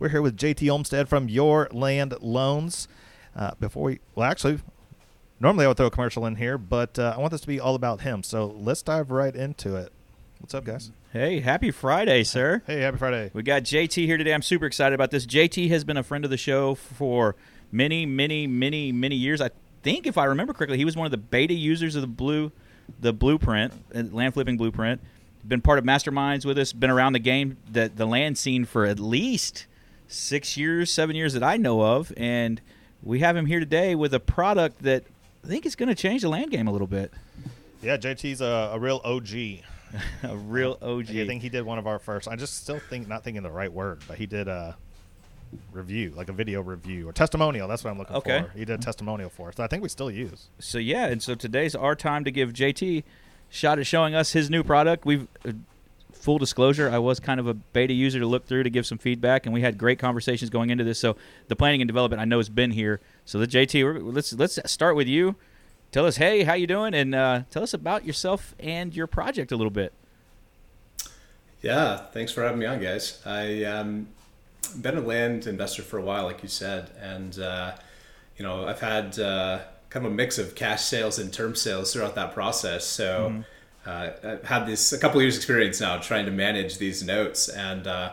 we're here with JT Olmstead from Your Land Loans. Uh, before we, well, actually, normally I would throw a commercial in here, but uh, I want this to be all about him. So let's dive right into it. What's up, guys? Hey, happy Friday, sir. Hey, happy Friday. We got JT here today. I'm super excited about this. JT has been a friend of the show for many, many, many, many years. I think, if I remember correctly, he was one of the beta users of the blue, the blueprint, uh, land flipping blueprint. Been part of masterminds with us. Been around the game, the the land scene for at least six years, seven years that I know of, and we have him here today with a product that I think is going to change the land game a little bit. Yeah, JT's a, a real OG. a real OG. I think he did one of our first. I just still think not thinking the right word, but he did a review, like a video review or testimonial. That's what I'm looking Okay. for. He did a testimonial for us. I think we still use. So yeah, and so today's our time to give JT shot at showing us his new product. We've uh, full disclosure, I was kind of a beta user to look through to give some feedback, and we had great conversations going into this. So the planning and development I know has been here. So the JT, we're, let's let's start with you. Tell us, hey, how you doing, and uh, tell us about yourself and your project a little bit. Yeah, thanks for having me on, guys. I um, been a land investor for a while, like you said, and uh, you know I've had uh, kind of a mix of cash sales and term sales throughout that process. So uh, I've had this a couple of years experience now trying to manage these notes, and uh,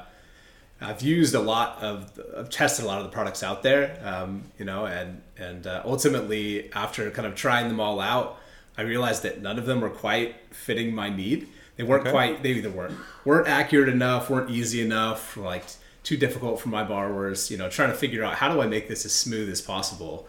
I've used a lot of, I've tested a lot of the products out there, um, you know, and and uh, ultimately after kind of trying them all out, I realized that none of them were quite fitting my need. They weren't Okay. quite, they either weren't weren't accurate enough, weren't easy enough, like too difficult for my borrowers. You know, trying to figure out how do I make this as smooth as possible,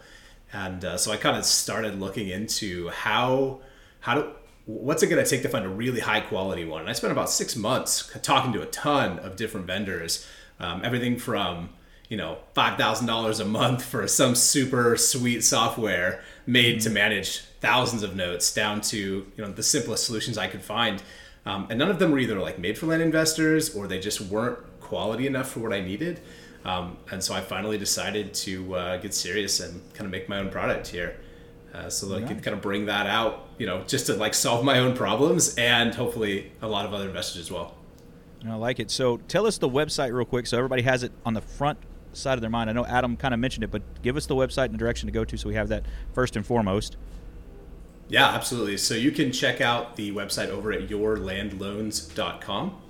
and uh, so I kind of started looking into how how do what's it going to take to find a really high quality one. And I spent about six months talking to a ton of different vendors, um, everything from you know five thousand dollars a month for some super sweet software made to manage thousands of notes, down to you know the simplest solutions I could find. Um, and none of them were either like made for land investors or they just weren't quality enough for what I needed. Um, and so I finally decided to uh, get serious and kind of make my own product here, uh, so that I could kind of bring that out, you know, just to like solve my own problems and hopefully a lot of other investors as well. I like it. So tell us the website real quick, so everybody has it on the front side of their mind. I know Adam kind of mentioned it, but give us the website and the direction to go to, so we have that first and foremost. Yeah, absolutely. So you can check out the website over at yourlandloans.com.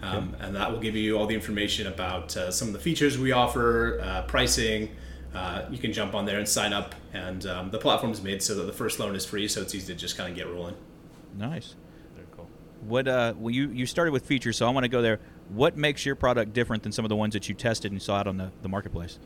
Um, and that will give you all the information about uh, some of the features we offer, uh, pricing. Uh, you can jump on there and sign up, and um, the platform is made so that the first loan is free, so it's easy to just kind of get rolling. Nice. Very cool. What uh, well, you you started with features, so I want to go there. What makes your product different than some of the ones that you tested and saw out on the, the marketplace?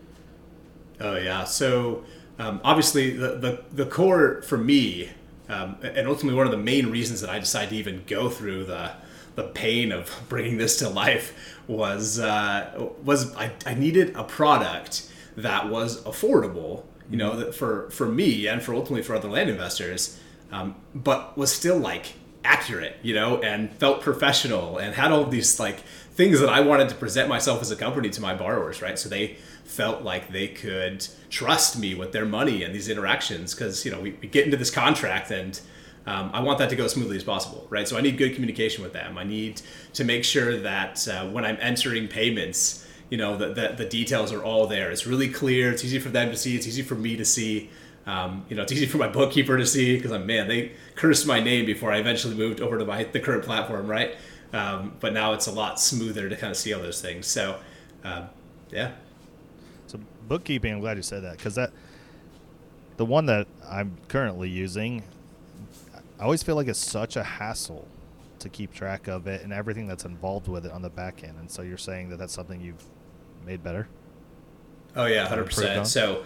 Oh yeah. So um, obviously the, the the core for me, um, and ultimately one of the main reasons that I decided to even go through the the pain of bringing this to life was uh, was I, I needed a product that was affordable. You know, for for me and for ultimately for other land investors, um, but was still like accurate, you know, and felt professional and had all these like things that I wanted to present myself as a company to my borrowers, right? So they felt like they could trust me with their money and these interactions because, you know, we, we get into this contract and um, I want that to go as smoothly as possible, right? So I need good communication with them. I need to make sure that uh, when I'm entering payments, you know, the, the, the details are all there. It's really clear. It's easy for them to see. It's easy for me to see. Um, you know, it's easy for my bookkeeper to see because I'm man, they cursed my name before I eventually moved over to my the current platform, right? Um, but now it's a lot smoother to kind of see all those things. So, um, yeah, So bookkeeping, I'm glad you said that because that the one that I'm currently using, I always feel like it's such a hassle to keep track of it and everything that's involved with it on the back end. And so you're saying that that's something you've made better. Oh yeah, 100%. So,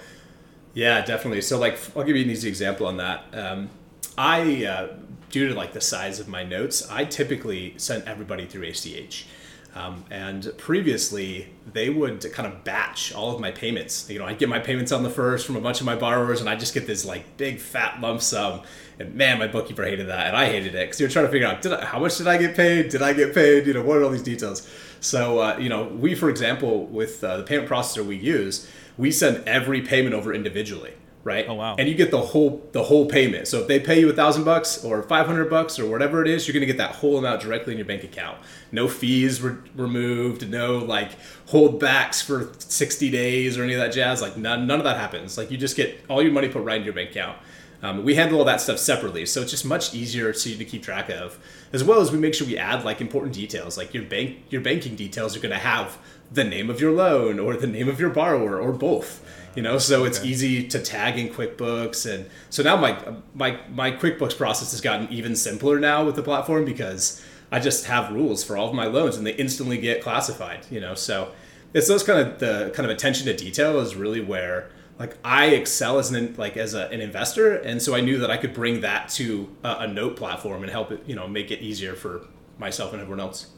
yeah, definitely. So like, I'll give you an easy example on that. Um, I, uh, due to like the size of my notes, I typically send everybody through ACH. Um, and previously, they would kind of batch all of my payments. You know, I'd get my payments on the first from a bunch of my borrowers, and I just get this like big fat lump sum. And man, my bookkeeper hated that, and I hated it because you're trying to figure out I, how much did I get paid? Did I get paid? You know, what are all these details? So, uh, you know, we, for example, with uh, the payment processor we use, we send every payment over individually right? Oh wow! And you get the whole the whole payment. So if they pay you a thousand bucks or five hundred bucks or whatever it is, you're gonna get that whole amount directly in your bank account. No fees re- removed, no like holdbacks for sixty days or any of that jazz. Like none none of that happens. Like you just get all your money put right in your bank account. Um, we handle all that stuff separately, so it's just much easier to, to keep track of. As well as we make sure we add like important details, like your bank your banking details are going to have the name of your loan or the name of your borrower or both you know so it's okay. easy to tag in quickbooks and so now my my my quickbooks process has gotten even simpler now with the platform because i just have rules for all of my loans and they instantly get classified you know so it's those kind of the kind of attention to detail is really where like i excel as an like as a, an investor and so i knew that i could bring that to a, a note platform and help it you know make it easier for myself and everyone else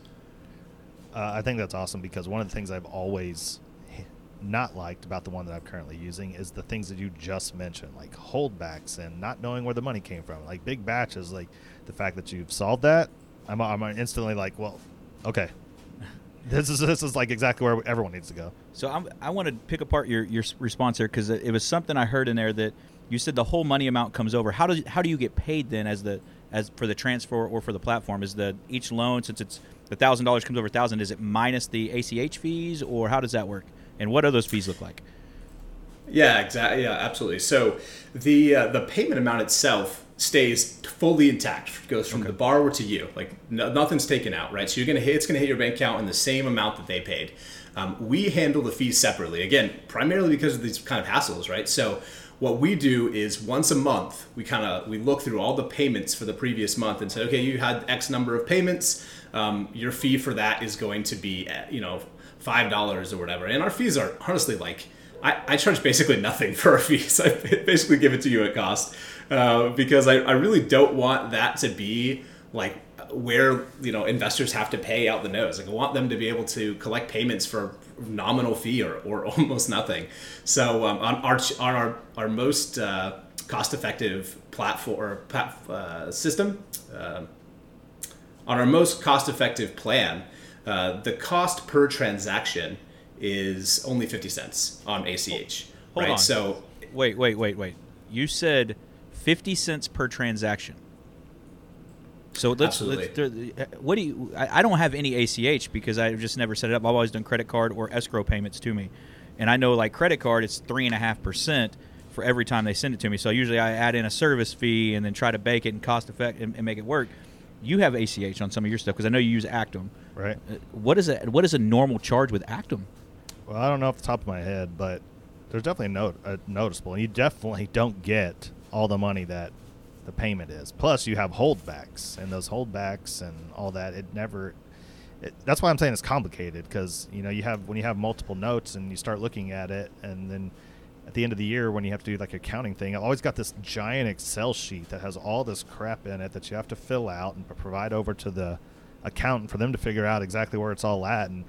uh, i think that's awesome because one of the things i've always not liked about the one that I'm currently using is the things that you just mentioned, like holdbacks and not knowing where the money came from. Like big batches, like the fact that you've solved that, I'm, I'm instantly like, well, okay. This is this is like exactly where everyone needs to go. So I'm, I want to pick apart your, your response here because it was something I heard in there that you said the whole money amount comes over. How does how do you get paid then as the as for the transfer or for the platform? Is the each loan since it's the thousand dollars comes over a thousand? Is it minus the ACH fees or how does that work? And what do those fees look like? Yeah, exactly. Yeah, absolutely. So the uh, the payment amount itself stays fully intact. It goes from okay. the borrower to you. Like no, nothing's taken out, right? So you're gonna hit it's gonna hit your bank account in the same amount that they paid. Um, we handle the fees separately. Again, primarily because of these kind of hassles, right? So what we do is once a month we kind of we look through all the payments for the previous month and say, okay, you had X number of payments. Um, your fee for that is going to be, you know, five dollars or whatever. And our fees are honestly like I, I charge basically nothing for our fees. I basically give it to you at cost uh, because I, I really don't want that to be like where you know investors have to pay out the nose. Like I want them to be able to collect payments for nominal fee or, or almost nothing. So um, on our our our most uh, cost effective platform uh, system. Uh, on our most cost effective plan, uh, the cost per transaction is only 50 cents on ACH. Hold right? on. So wait, wait, wait, wait. You said 50 cents per transaction. So let's, let's uh, what do you I, I, don't have any ACH because I've just never set it up. I've always done credit card or escrow payments to me. And I know like credit card it's three and a half percent for every time they send it to me. So usually I add in a service fee and then try to bake it and cost effect and, and make it work. You have ACH on some of your stuff because I know you use Actum. Right. Uh, what is it? What is a normal charge with Actum? Well, I don't know off the top of my head, but there's definitely a note, uh, noticeable. And you definitely don't get all the money that the payment is. Plus, you have holdbacks, and those holdbacks and all that. It never. It, that's why I'm saying it's complicated because you know you have when you have multiple notes and you start looking at it, and then at the end of the year when you have to do like accounting thing, I've always got this giant Excel sheet that has all this crap in it that you have to fill out and provide over to the accountant for them to figure out exactly where it's all at. And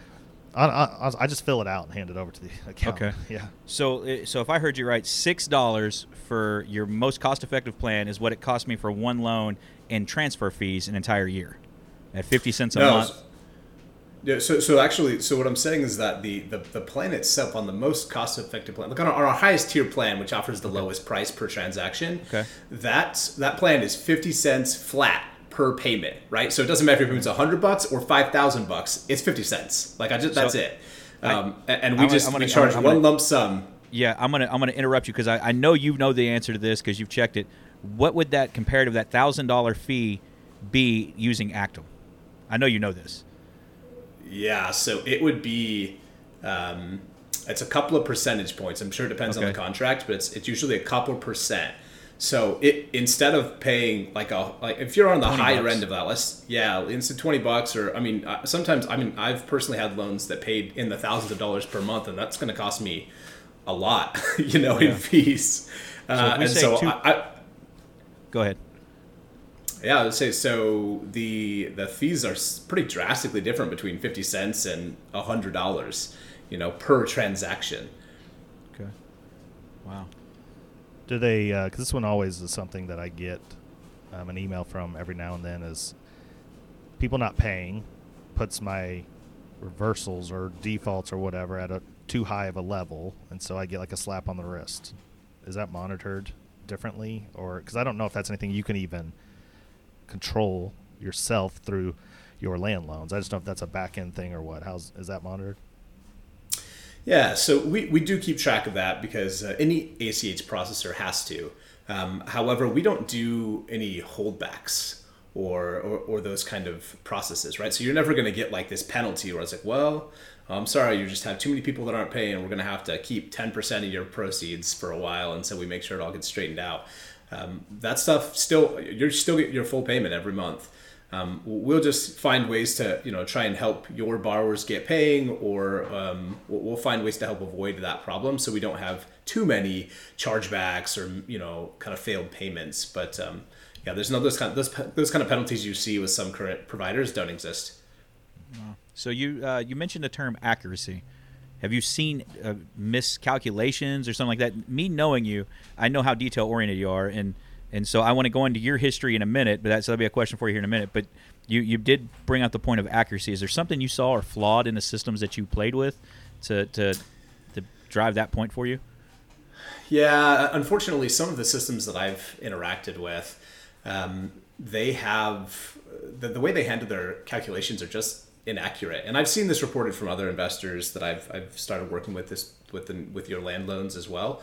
I, I, I just fill it out and hand it over to the accountant. Okay. Yeah. So, uh, so if I heard you right, six dollars for your most cost-effective plan is what it cost me for one loan and transfer fees an entire year, at fifty cents a no, month. Yeah, so, so actually, so what I'm saying is that the, the, the plan itself on the most cost effective plan, like on our, our highest tier plan, which offers the okay. lowest price per transaction, okay. that, that plan is 50 cents flat per payment, right? So it doesn't matter if it's a hundred bucks or five thousand bucks. It's fifty cents. Like I just that's so, it. Um, I, and we I'm just gonna, we charge gonna, one lump sum. Yeah, I'm gonna I'm gonna interrupt you because I, I know you know the answer to this because you've checked it. What would that comparative that thousand dollar fee be using Actum? I know you know this. Yeah, so it would be. Um, it's a couple of percentage points. I'm sure it depends okay. on the contract, but it's it's usually a couple percent. So it instead of paying like a like if you're on the higher bucks. end of that, let's yeah, instead twenty bucks or I mean uh, sometimes I mean I've personally had loans that paid in the thousands of dollars per month, and that's going to cost me a lot, you know, yeah. in fees. Uh, and so two... I, I, go ahead. Yeah, I would say so. The the fees are pretty drastically different between fifty cents and hundred dollars, you know, per transaction. Okay. Wow. Do they? Because this one always is something that I get um, an email from every now and then is people not paying puts my reversals or defaults or whatever at a too high of a level, and so I get like a slap on the wrist. Is that monitored differently, or because I don't know if that's anything you can even control yourself through your land loans? I just don't know if that's a back end thing or what. How's is that monitored? Yeah, so we, we do keep track of that because uh, any ACH processor has to. Um, however, we don't do any holdbacks or, or, or those kind of processes, right? So you're never going to get like this penalty where it's like, well, I'm sorry, you just have too many people that aren't paying. We're going to have to keep 10% of your proceeds for a while until we make sure it all gets straightened out. Um, that stuff still, you're still get your full payment every month. Um, we'll just find ways to, you know, try and help your borrowers get paying, or um, we'll find ways to help avoid that problem, so we don't have too many chargebacks or you know, kind of failed payments. But um, yeah, there's no those kind of, those, those kind of penalties you see with some current providers don't exist. So you uh, you mentioned the term accuracy. Have you seen uh, miscalculations or something like that? Me knowing you, I know how detail oriented you are, and and so I want to go into your history in a minute. But that's that'll be a question for you here in a minute. But you you did bring out the point of accuracy. Is there something you saw or flawed in the systems that you played with to to to drive that point for you? Yeah, unfortunately, some of the systems that I've interacted with, um, they have the, the way they handle their calculations are just inaccurate. And I've seen this reported from other investors that I've, I've started working with this with the, with your land loans as well.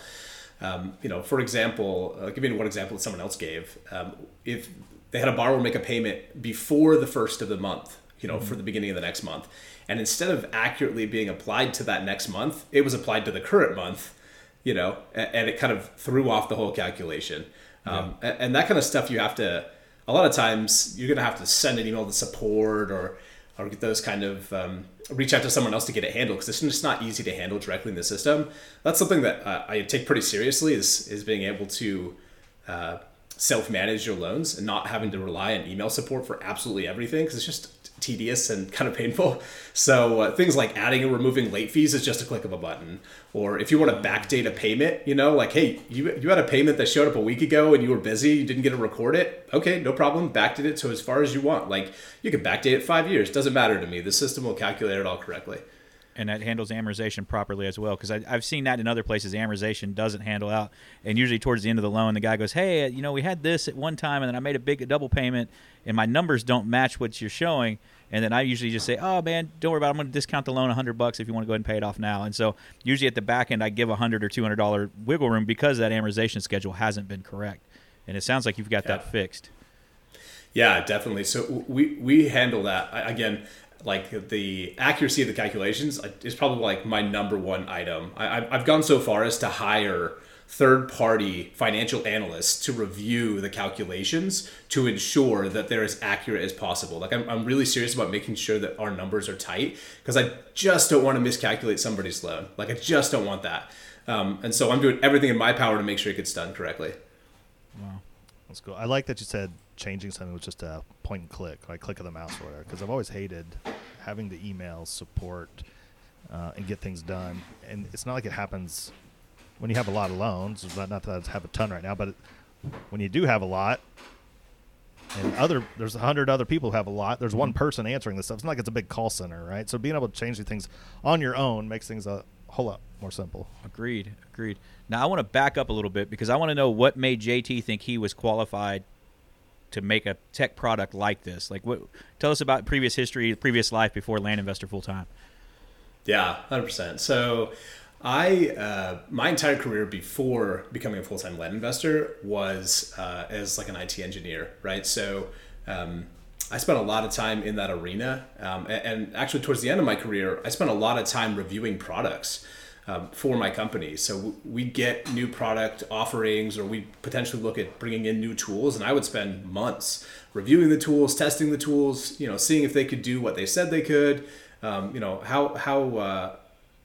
Um, you know, for example, I'll give you one example that someone else gave. Um, if they had a borrower make a payment before the first of the month, you know, mm-hmm. for the beginning of the next month, and instead of accurately being applied to that next month, it was applied to the current month, you know, and, and it kind of threw off the whole calculation. Um, and, and that kind of stuff you have to. A lot of times, you're going to have to send an email to support or or get those kind of um, reach out to someone else to get it handled because it's just not easy to handle directly in the system. That's something that uh, I take pretty seriously is is being able to uh, self manage your loans and not having to rely on email support for absolutely everything because it's just tedious and kind of painful. So uh, things like adding and removing late fees is just a click of a button. Or if you want to backdate a payment, you know, like hey, you you had a payment that showed up a week ago and you were busy, you didn't get to record it. Okay, no problem. Backdate it to as far as you want. Like you can backdate it five years. Doesn't matter to me. The system will calculate it all correctly and that handles amortization properly as well. Because I've seen that in other places, amortization doesn't handle out, and usually towards the end of the loan, the guy goes, "Hey, you know, we had this at one time, and then I made a big double payment, and my numbers don't match what you're showing." And then I usually just say, "Oh man, don't worry about. it. I'm going to discount the loan 100 bucks if you want to go ahead and pay it off now." And so usually at the back end, I give a hundred or 200 dollar wiggle room because that amortization schedule hasn't been correct. And it sounds like you've got yeah. that fixed. Yeah, definitely. So we we handle that again like the accuracy of the calculations is probably like my number one item. I, I've gone so far as to hire third party financial analysts to review the calculations to ensure that they're as accurate as possible. Like, I'm, I'm really serious about making sure that our numbers are tight because I just don't want to miscalculate somebody's loan. Like, I just don't want that. Um, and so I'm doing everything in my power to make sure it gets done correctly. Wow. That's cool. I like that you said changing something with just a point and click, like click of the mouse or whatever. Because I've always hated having to email support uh, and get things done. And it's not like it happens when you have a lot of loans. Not that I have a ton right now, but it, when you do have a lot, and other there's a hundred other people who have a lot. There's one mm-hmm. person answering this stuff. It's not like it's a big call center, right? So being able to change these things on your own makes things a whole lot more simple. Agreed. Agreed. Now I want to back up a little bit because I want to know what made JT think he was qualified to make a tech product like this? Like, what? Tell us about previous history, previous life before Land Investor full time. Yeah, hundred percent. So, I uh, my entire career before becoming a full time land investor was uh, as like an IT engineer, right? So. Um, I spent a lot of time in that arena, um, and, and actually towards the end of my career, I spent a lot of time reviewing products um, for my company. So we get new product offerings, or we potentially look at bringing in new tools, and I would spend months reviewing the tools, testing the tools, you know, seeing if they could do what they said they could, um, you know, how how uh,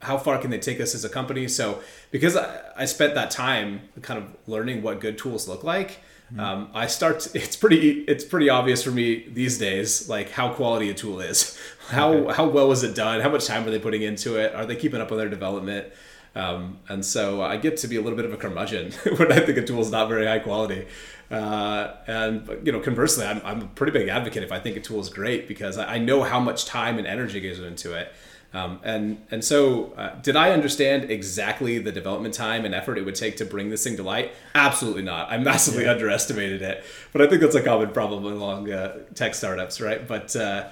how far can they take us as a company? So because I, I spent that time kind of learning what good tools look like, mm-hmm. um, I start. To, it's pretty. It's pretty obvious for me these days, like how quality a tool is. How okay. how well was it done? How much time are they putting into it? Are they keeping up with their development? Um, and so I get to be a little bit of a curmudgeon when I think a tool is not very high quality. Uh, and you know, conversely, I'm, I'm a pretty big advocate if I think a tool is great because I, I know how much time and energy goes into it. Um, and and so, uh, did I understand exactly the development time and effort it would take to bring this thing to light? Absolutely not. I massively yeah. underestimated it. But I think that's a common problem among uh, tech startups, right? But uh,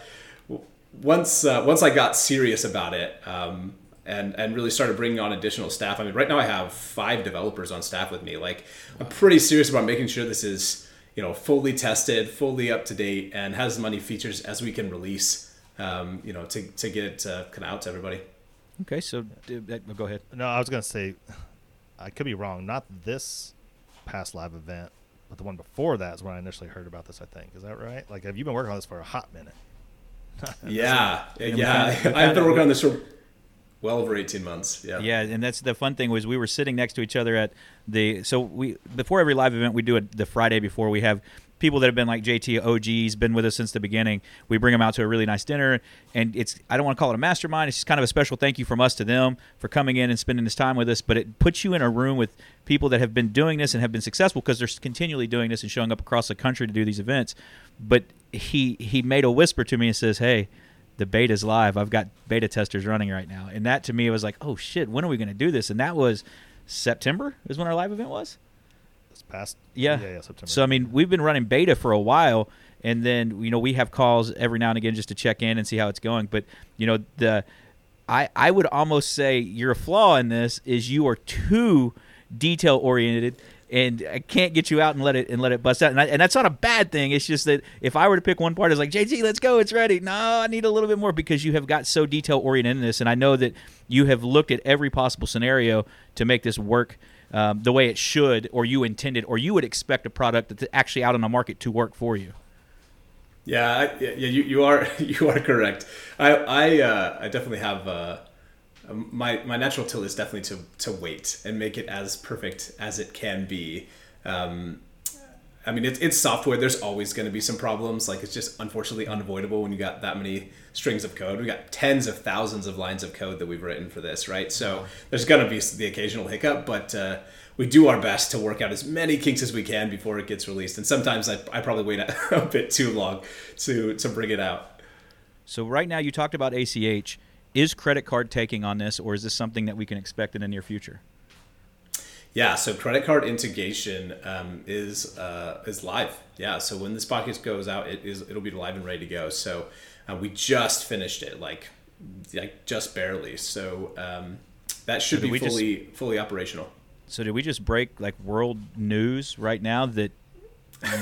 once uh, once I got serious about it. Um, and, and really started bringing on additional staff. I mean, right now I have five developers on staff with me. Like, I'm pretty serious about making sure this is, you know, fully tested, fully up to date, and has as many features as we can release um, you know, to, to get it uh, kind of out to everybody. Okay, so uh, go ahead. No, I was going to say, I could be wrong. Not this past live event, but the one before that is when I initially heard about this. I think is that right? Like, have you been working on this for a hot minute? yeah, yeah. I've been working on this for well over 18 months. Yeah. Yeah, and that's the fun thing was we were sitting next to each other at the so we before every live event we do it the Friday before we have people that have been like JT OGs, been with us since the beginning. We bring them out to a really nice dinner, and it's I don't want to call it a mastermind. It's just kind of a special thank you from us to them for coming in and spending this time with us. But it puts you in a room with people that have been doing this and have been successful because they're continually doing this and showing up across the country to do these events. But he he made a whisper to me and says, "Hey." The beta's live. I've got beta testers running right now, and that to me was like, "Oh shit! When are we going to do this?" And that was September is when our live event was this past yeah. yeah yeah September. So I mean, we've been running beta for a while, and then you know we have calls every now and again just to check in and see how it's going. But you know the I I would almost say your flaw in this is you are too detail oriented and I can't get you out and let it and let it bust out. And, I, and, that's not a bad thing. It's just that if I were to pick one part, it's like JT, let's go, it's ready. No, I need a little bit more because you have got so detail oriented in this, and I know that you have looked at every possible scenario to make this work um, the way it should, or you intended, or you would expect a product that's actually out on the market to work for you. Yeah, I, yeah, you, you are you are correct. I I, uh, I definitely have uh, my my natural tilt is definitely to to wait and make it as perfect as it can be. Um, I mean, it's, it's software. There's always going to be some problems. Like, it's just unfortunately unavoidable when you got that many strings of code. We got tens of thousands of lines of code that we've written for this, right? So there's going to be the occasional hiccup, but uh, we do our best to work out as many kinks as we can before it gets released. And sometimes I, I probably wait a, a bit too long to, to bring it out. So, right now, you talked about ACH. Is credit card taking on this, or is this something that we can expect in the near future? Yeah, so credit card integration um, is uh, is live. Yeah, so when this podcast goes out, it is it'll be live and ready to go. So uh, we just finished it, like like just barely. So um, that should so be fully just, fully operational. So did we just break like world news right now that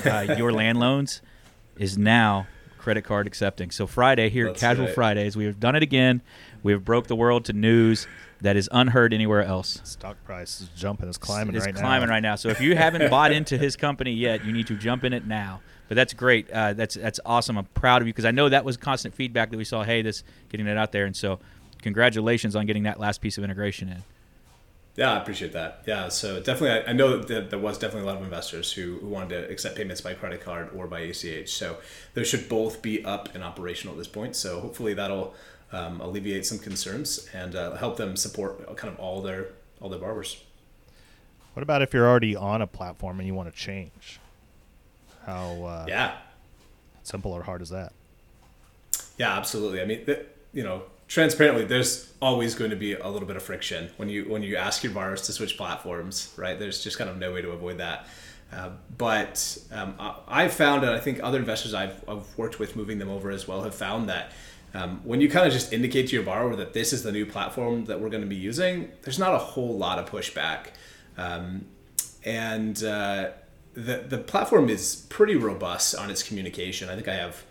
uh, your land loans is now credit card accepting? So Friday here at Casual right. Fridays, we have done it again. We have broke the world to news that is unheard anywhere else. Stock price is jumping, it's climbing it's right climbing now. climbing right now. So if you haven't bought into his company yet, you need to jump in it now. But that's great. Uh, that's that's awesome. I'm proud of you because I know that was constant feedback that we saw. Hey, this getting it out there, and so congratulations on getting that last piece of integration in. Yeah, I appreciate that. Yeah, so definitely, I, I know that there was definitely a lot of investors who, who wanted to accept payments by credit card or by ACH. So those should both be up and operational at this point. So hopefully that'll um, alleviate some concerns and uh, help them support kind of all their all their barbers. What about if you're already on a platform and you want to change? How uh, yeah, simple or hard is that? Yeah, absolutely. I mean, the, you know, transparently, there's always going to be a little bit of friction when you when you ask your buyers to switch platforms, right? There's just kind of no way to avoid that. Uh, but um, I, have found, and I think other investors I've, I've worked with moving them over as well have found that um, when you kind of just indicate to your borrower that this is the new platform that we're going to be using, there's not a whole lot of pushback. Um, and uh, the, the platform is pretty robust on its communication. I think I have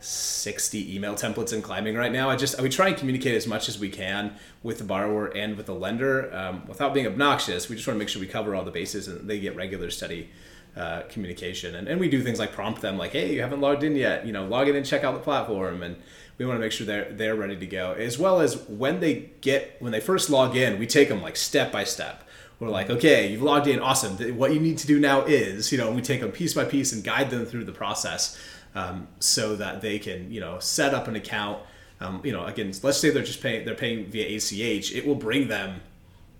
60 email templates in climbing right now. I just we try and communicate as much as we can with the borrower and with the lender um, without being obnoxious. We just want to make sure we cover all the bases and they get regular study uh, communication. And, and we do things like prompt them, like, hey, you haven't logged in yet. You know, log in and check out the platform. And we want to make sure they're they're ready to go. As well as when they get when they first log in, we take them like step by step. We're like, okay, you've logged in, awesome. What you need to do now is, you know, we take them piece by piece and guide them through the process um, so that they can, you know, set up an account. Um, you know, again, let's say they're just paying they're paying via ACH. It will bring them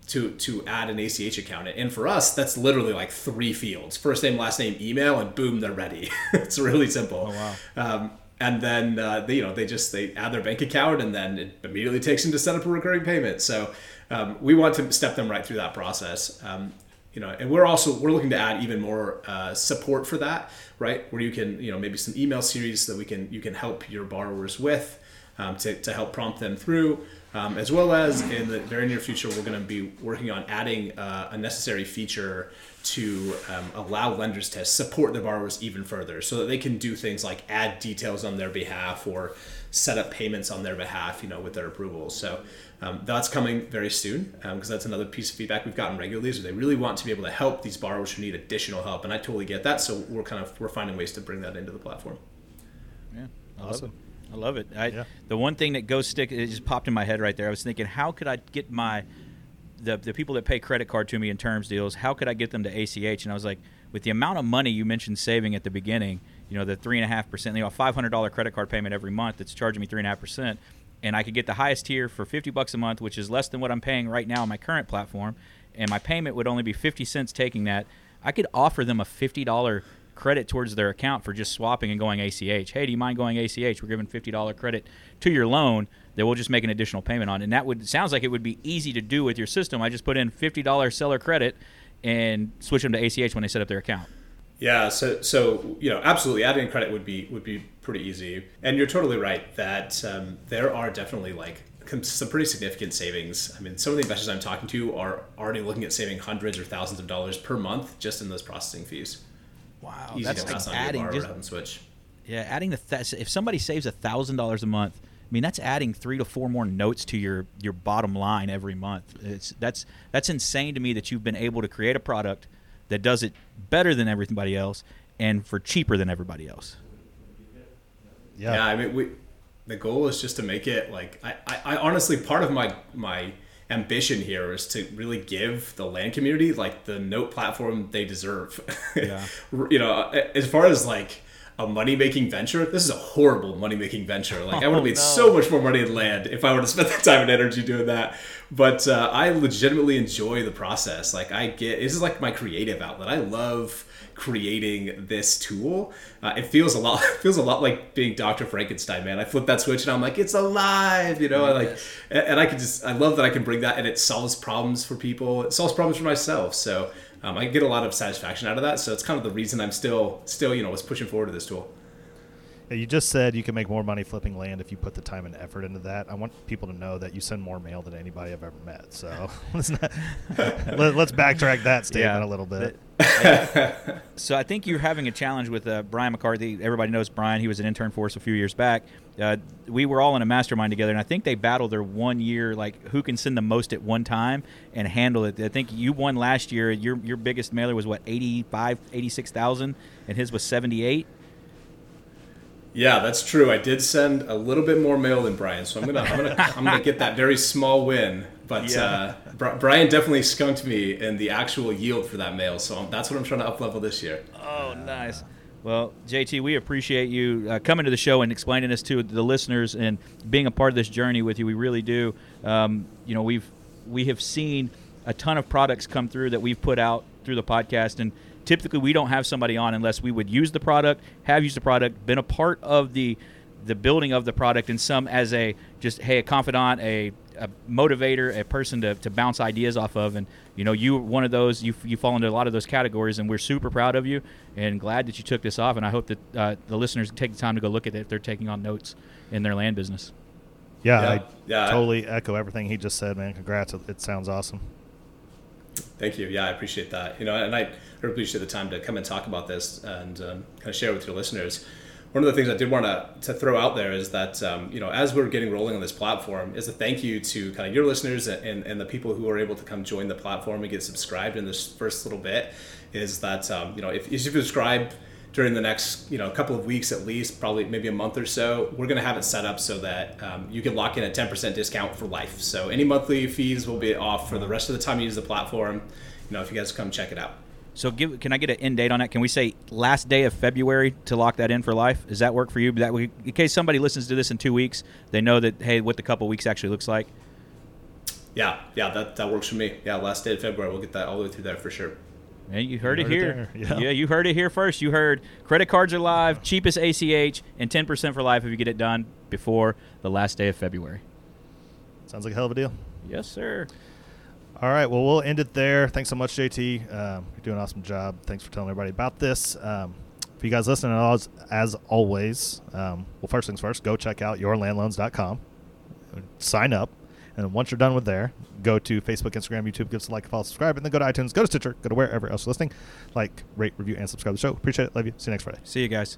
to to add an ACH account. And for us, that's literally like three fields: first name, last name, email, and boom, they're ready. it's really simple. Oh wow. Um, and then uh, they, you know they just they add their bank account, and then it immediately takes them to set up a recurring payment. So um, we want to step them right through that process. Um, you know, and we're also we're looking to add even more uh, support for that, right? Where you can you know maybe some email series that we can you can help your borrowers with um, to to help prompt them through. Um, as well as in the very near future, we're going to be working on adding uh, a necessary feature to um, allow lenders to support their borrowers even further so that they can do things like add details on their behalf or set up payments on their behalf, you know, with their approvals. So um, that's coming very soon because um, that's another piece of feedback we've gotten regularly is they really want to be able to help these borrowers who need additional help. And I totally get that. So we're kind of, we're finding ways to bring that into the platform. Yeah. Awesome. I love it. I, Yeah. The one thing that goes stick it just popped in my head right there. I was thinking, how could I get my the the people that pay credit card to me in terms deals? How could I get them to ACH? And I was like, with the amount of money you mentioned saving at the beginning, you know, the three and a half percent, you know, a five hundred dollar credit card payment every month that's charging me three and a half percent, and I could get the highest tier for fifty bucks a month, which is less than what I'm paying right now on my current platform, and my payment would only be fifty cents taking that. I could offer them a fifty dollar credit towards their account for just swapping and going ACH. Hey, do you mind going ACH? We're giving fifty dollar credit to your loan that we'll just make an additional payment on, and that would sounds like it would be easy to do with your system. I just put in fifty dollar seller credit and switch them to ACH when they set up their account. Yeah, so so you know, absolutely, adding credit would be would be pretty easy, and you're totally right that um, there are definitely like some pretty significant savings. I mean, some of the investors I'm talking to are already looking at saving hundreds or thousands of dollars per month just in those processing fees. Wow, Easy that's to like pass on to your adding borrower just to switch. yeah, adding the th- if somebody saves a thousand dollars a month. I mean, that's adding three to four more notes to your your bottom line every month. It's that's that's insane to me that you've been able to create a product that does it better than everybody else and for cheaper than everybody else. Yeah. Yeah, I mean, we the goal is just to make it like I, I, I honestly part of my my ambition here is to really give the land community like the note platform they deserve. Yeah. you know, as far as like a money making venture, this is a horrible money making venture. Like I would have Oh, made no. so much more money in land if I would have spent that time and energy doing that. But uh, I legitimately enjoy the process. Like I get this is like my creative outlet. I love creating this tool. Uh, it feels a lot it feels a lot like being Dr. Frankenstein, man. I flip that switch and I'm like, it's alive, you know. I like, and, and I can just I love that I can bring that and it solves problems for people. It solves problems for myself. So. Um, I get a lot of satisfaction out of that, so it's kind of the reason I'm still, still, you know, was pushing forward to this tool. Yeah, You just said you can make more money flipping land if you put the time and effort into that. I want people to know that you send more mail than anybody I've ever met. So let's not, let, us backtrack that statement Yeah. a little bit. So I think you're having a challenge with uh, Brian McCarthy. Everybody knows Brian. He was an intern for us a few years back. Uh, we were all in a mastermind together, and I think they battled their one year, like who can send the most at one time and handle it. I think you won last year. Your your biggest mailer was what 85, 86,000, and his was 78. Yeah, that's true. I did send a little bit more mail than Brian, so I'm gonna I'm gonna I'm gonna get that very small win. But Yeah. uh, Bri- Brian definitely skunked me in the actual yield for that mail, so that's what I'm trying to up level this year. Oh, nice. Well, JT, we appreciate you uh, coming to the show and explaining this to the listeners and being a part of this journey with you. We really do. Um, you know, we've we have seen a ton of products come through that we've put out through the podcast, and typically we don't have somebody on unless we would use the product, have used the product, been a part of the the building of the product, and some as a just hey a confidant, a, a motivator, a person to, to bounce ideas off of, and you know you one of those you you fall into a lot of those categories, and we're super proud of you and glad that you took this off, and I hope that uh, the listeners take the time to go look at it if they're taking on notes in their land business. Yeah, Yeah. I Yeah. totally echo everything he just said, man. Congrats. It, it sounds awesome. Thank you. Yeah, I appreciate that. You know, and I, I appreciate the time to come and talk about this and um, kind of share with your listeners. One of the things I did want to, to throw out there is that um, you know as we're getting rolling on this platform is a thank you to kind of your listeners and, and the people who are able to come join the platform and get subscribed in this first little bit is that um, you know if, if you subscribe during the next you know couple of weeks at least probably maybe a month or so we're going to have it set up so that um, you can lock in a 10% discount for life. So any monthly fees will be off for the rest of the time you use the platform. You know if you guys come check it out So give, can I get an end date on that? Can we say last day of February to lock that in for life? Does that work for you? That we, in case somebody listens to this in two weeks, they know that hey, what the couple weeks actually looks like. yeah yeah that, that works for me yeah last day of february we'll get that all the way through there for sure And you heard You it heard it here. there, yeah. you heard it here first. You heard credit cards are live, cheapest ACH, and 10% for life if you get it done before the last day of February. Sounds like a hell of a deal. Yes, sir. All right. Well, we'll end it there. Thanks so much, JT. Um, you're doing an awesome job. Thanks for telling everybody about this. Um, for you guys listening, as, as always, um, well, first things first, go check out yourlandloans.com. Sign up. And once you're done with there, go to Facebook, Instagram, YouTube, give us a like, follow, subscribe, and then go to iTunes, go to Stitcher, go to wherever else you're listening. Like, rate, review, and subscribe to the show. Appreciate it. Love you. See you next Friday. See you guys.